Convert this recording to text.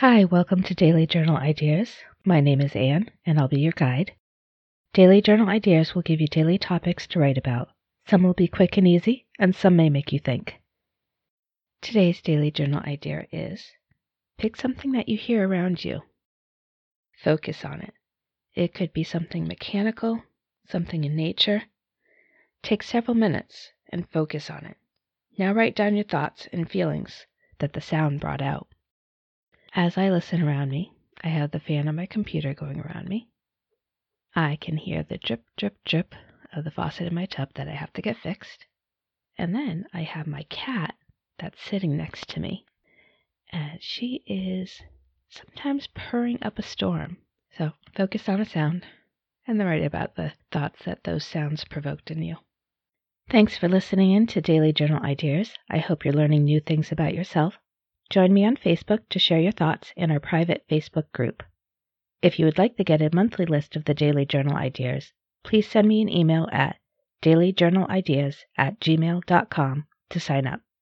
Hi, welcome to Daily Journal Ideas. My name is Anne, and I'll be your guide. Daily Journal Ideas will give you daily topics to write about. Some will be quick and easy, and some may make you think. Today's Daily Journal idea is pick something that you hear around you. Focus on it. It could be something mechanical, something in nature. Take several minutes and focus on it. Now write down your thoughts and feelings that the sound brought out. As I listen around me, I have the fan on my computer going around me. I can hear the drip, drip, drip of the faucet in my tub that I have to get fixed. And then I have my cat that's sitting next to me. And she is sometimes purring up a storm. So focus on a sound and then write about the thoughts that those sounds provoked in you. Thanks for listening in to Daily Journal Ideas. I hope you're learning new things about yourself. Join me on Facebook to share your thoughts in our private Facebook group. If you would like to get a monthly list of the Daily Journal Ideas, please send me an email at dailyjournalideas at gmail.com to sign up.